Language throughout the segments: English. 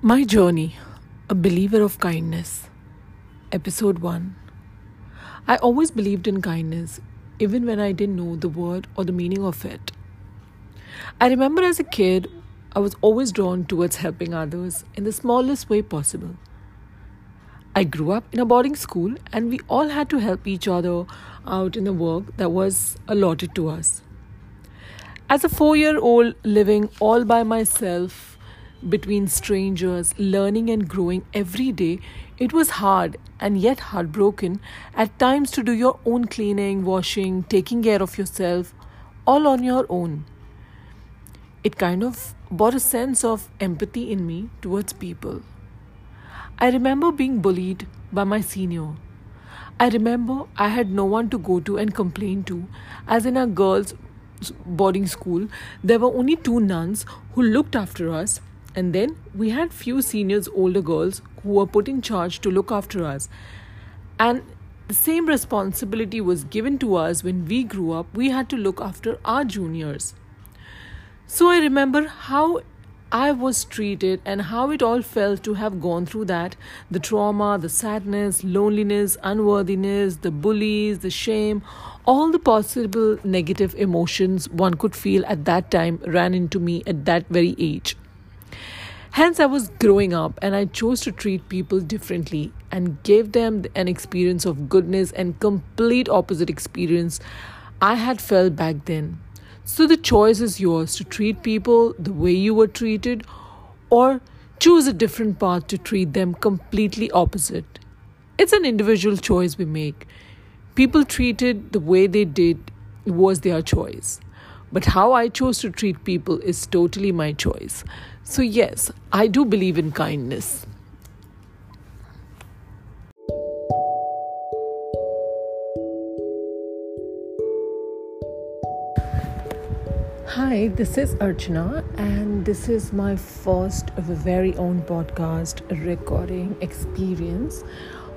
My Journey A Believer of Kindness, Episode 1. I always believed in kindness, even when I didn't know the word or the meaning of it. I remember as a kid, I was always drawn towards helping others in the smallest way possible. I grew up in a boarding school, and we all had to help each other out in the work that was allotted to us. As a four year old living all by myself, between strangers, learning and growing every day, it was hard and yet heartbroken at times to do your own cleaning, washing, taking care of yourself, all on your own. It kind of brought a sense of empathy in me towards people. I remember being bullied by my senior. I remember I had no one to go to and complain to, as in a girls' boarding school, there were only two nuns who looked after us and then we had few seniors, older girls who were put in charge to look after us. And the same responsibility was given to us when we grew up. We had to look after our juniors. So I remember how I was treated and how it all felt to have gone through that the trauma, the sadness, loneliness, unworthiness, the bullies, the shame, all the possible negative emotions one could feel at that time ran into me at that very age. Hence, I was growing up and I chose to treat people differently and gave them an experience of goodness and complete opposite experience I had felt back then. So, the choice is yours to treat people the way you were treated or choose a different path to treat them completely opposite. It's an individual choice we make. People treated the way they did was their choice. But how I chose to treat people is totally my choice. So, yes, I do believe in kindness. Hi, this is Archana, and this is my first of a very own podcast recording experience.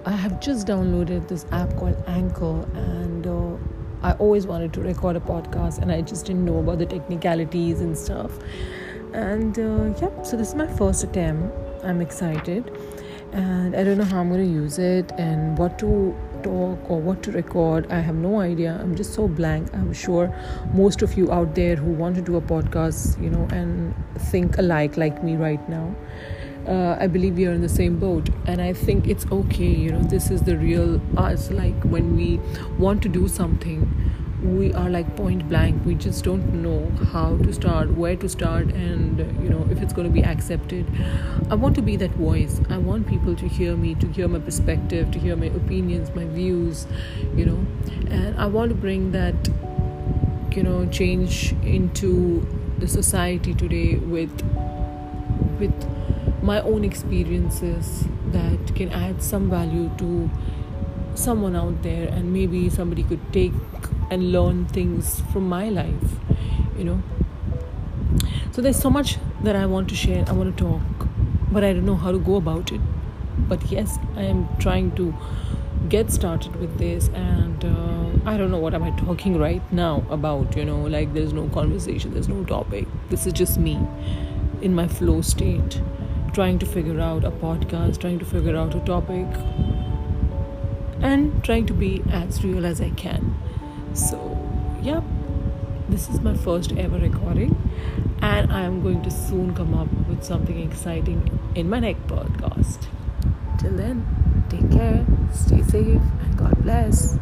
I have just downloaded this app called Anchor, and uh, I always wanted to record a podcast and I just didn't know about the technicalities and stuff. And uh, yeah, so this is my first attempt. I'm excited and I don't know how I'm going to use it and what to talk or what to record. I have no idea. I'm just so blank. I'm sure most of you out there who want to do a podcast, you know, and think alike like me right now uh, I believe we are in the same boat, and I think it's okay. You know, this is the real us. Like when we want to do something, we are like point blank. We just don't know how to start, where to start, and you know if it's going to be accepted. I want to be that voice. I want people to hear me, to hear my perspective, to hear my opinions, my views. You know, and I want to bring that you know change into the society today with with my own experiences that can add some value to someone out there and maybe somebody could take and learn things from my life you know. So there's so much that i want to share i want to talk but i don't know how to go about it. But yes i am trying to get started with this and uh, i don't know what am i talking right now about you know like there's no conversation there's no topic. This is just me in my flow state trying to figure out a podcast, trying to figure out a topic, and trying to be as real as I can. So, yeah, this is my first ever recording, and I am going to soon come up with something exciting in my next podcast. Till then, take care, stay safe, and God bless.